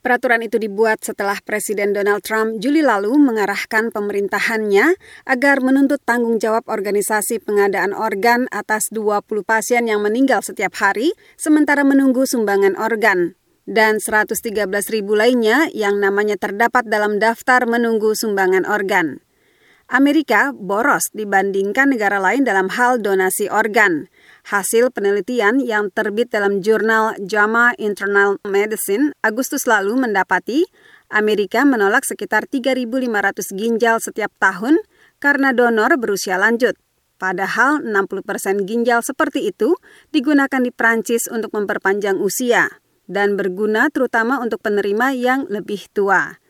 Peraturan itu dibuat setelah Presiden Donald Trump Juli lalu mengarahkan pemerintahannya agar menuntut tanggung jawab organisasi pengadaan organ atas 20 pasien yang meninggal setiap hari sementara menunggu sumbangan organ dan 113 ribu lainnya yang namanya terdapat dalam daftar menunggu sumbangan organ. Amerika boros dibandingkan negara lain dalam hal donasi organ. Hasil penelitian yang terbit dalam jurnal JAMA Internal Medicine Agustus lalu mendapati Amerika menolak sekitar 3.500 ginjal setiap tahun karena donor berusia lanjut. Padahal 60% ginjal seperti itu digunakan di Prancis untuk memperpanjang usia dan berguna terutama untuk penerima yang lebih tua.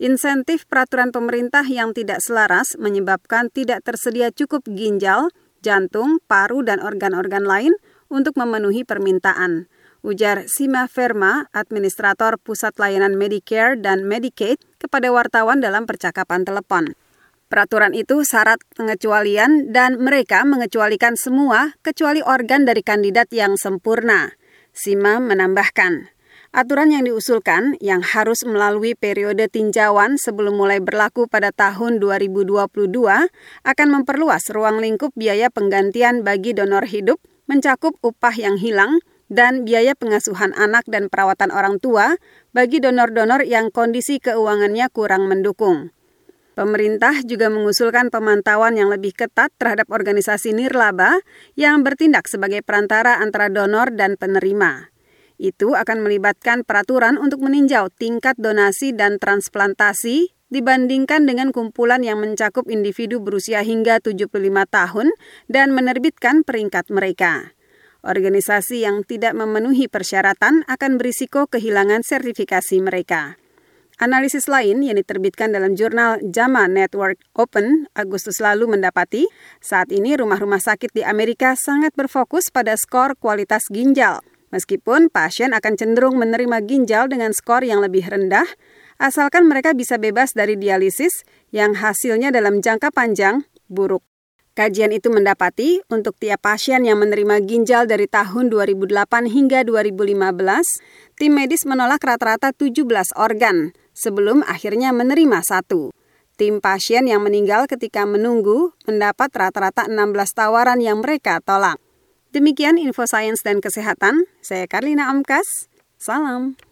Insentif peraturan pemerintah yang tidak selaras menyebabkan tidak tersedia cukup ginjal, jantung, paru, dan organ-organ lain untuk memenuhi permintaan. Ujar Sima Verma, Administrator Pusat Layanan Medicare dan Medicaid, kepada wartawan dalam percakapan telepon. Peraturan itu syarat pengecualian dan mereka mengecualikan semua kecuali organ dari kandidat yang sempurna. Sima menambahkan, Aturan yang diusulkan yang harus melalui periode tinjauan sebelum mulai berlaku pada tahun 2022 akan memperluas ruang lingkup biaya penggantian bagi donor hidup, mencakup upah yang hilang, dan biaya pengasuhan anak dan perawatan orang tua bagi donor-donor yang kondisi keuangannya kurang mendukung. Pemerintah juga mengusulkan pemantauan yang lebih ketat terhadap organisasi nirlaba yang bertindak sebagai perantara antara donor dan penerima. Itu akan melibatkan peraturan untuk meninjau tingkat donasi dan transplantasi dibandingkan dengan kumpulan yang mencakup individu berusia hingga 75 tahun dan menerbitkan peringkat mereka. Organisasi yang tidak memenuhi persyaratan akan berisiko kehilangan sertifikasi mereka. Analisis lain yang diterbitkan dalam jurnal JAMA Network Open Agustus lalu mendapati saat ini rumah-rumah sakit di Amerika sangat berfokus pada skor kualitas ginjal – Meskipun pasien akan cenderung menerima ginjal dengan skor yang lebih rendah, asalkan mereka bisa bebas dari dialisis yang hasilnya dalam jangka panjang buruk. Kajian itu mendapati untuk tiap pasien yang menerima ginjal dari tahun 2008 hingga 2015, tim medis menolak rata-rata 17 organ sebelum akhirnya menerima satu. Tim pasien yang meninggal ketika menunggu mendapat rata-rata 16 tawaran yang mereka tolak. Demikian info sains dan kesehatan. Saya Karlina Amkas. Salam.